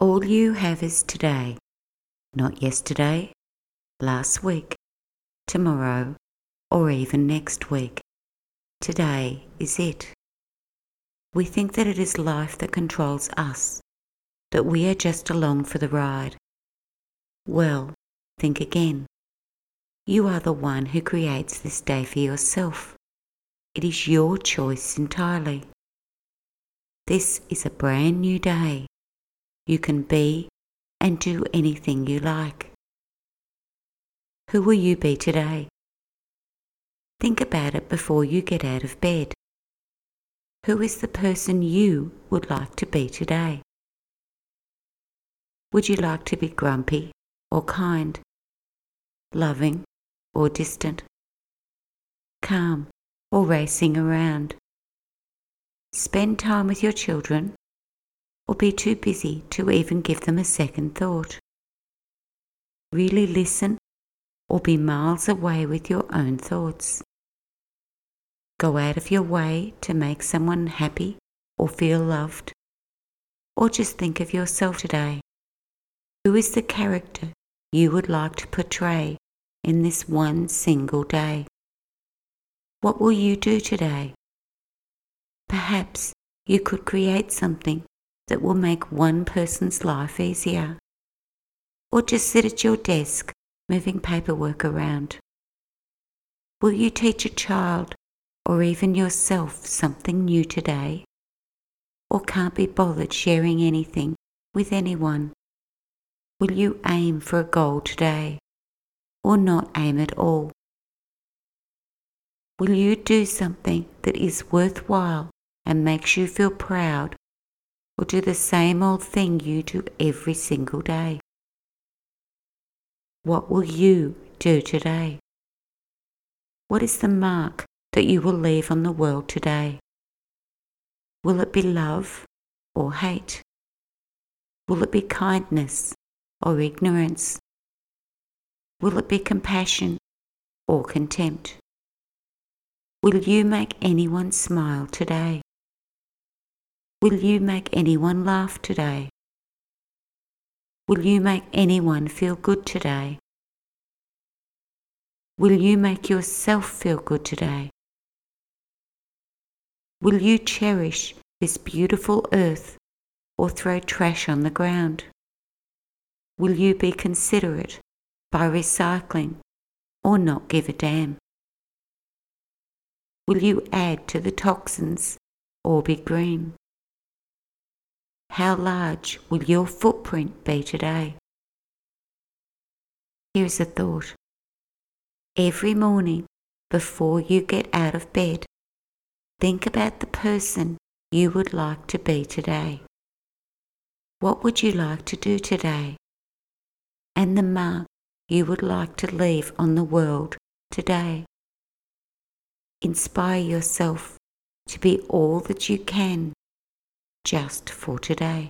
All you have is today, not yesterday, last week, tomorrow, or even next week. Today is it. We think that it is life that controls us, that we are just along for the ride. Well, think again. You are the one who creates this day for yourself. It is your choice entirely. This is a brand new day. You can be and do anything you like. Who will you be today? Think about it before you get out of bed. Who is the person you would like to be today? Would you like to be grumpy or kind, loving or distant, calm or racing around? Spend time with your children or be too busy to even give them a second thought. Really listen or be miles away with your own thoughts. Go out of your way to make someone happy or feel loved. Or just think of yourself today. Who is the character you would like to portray in this one single day? What will you do today? Perhaps you could create something that will make one person's life easier. Or just sit at your desk moving paperwork around. Will you teach a child or even yourself something new today, or can't be bothered sharing anything with anyone? Will you aim for a goal today, or not aim at all? Will you do something that is worthwhile and makes you feel proud, or do the same old thing you do every single day? What will you do today? What is the mark that you will leave on the world today? Will it be love or hate? Will it be kindness or ignorance? Will it be compassion or contempt? Will you make anyone smile today? Will you make anyone laugh today? Will you make anyone feel good today? Will you make yourself feel good today? Will you cherish this beautiful earth or throw trash on the ground? Will you be considerate by recycling or not give a damn? Will you add to the toxins or be green? How large will your footprint be today? Here's a thought. Every morning before you get out of bed, Think about the person you would like to be today. What would you like to do today? And the mark you would like to leave on the world today. Inspire yourself to be all that you can just for today.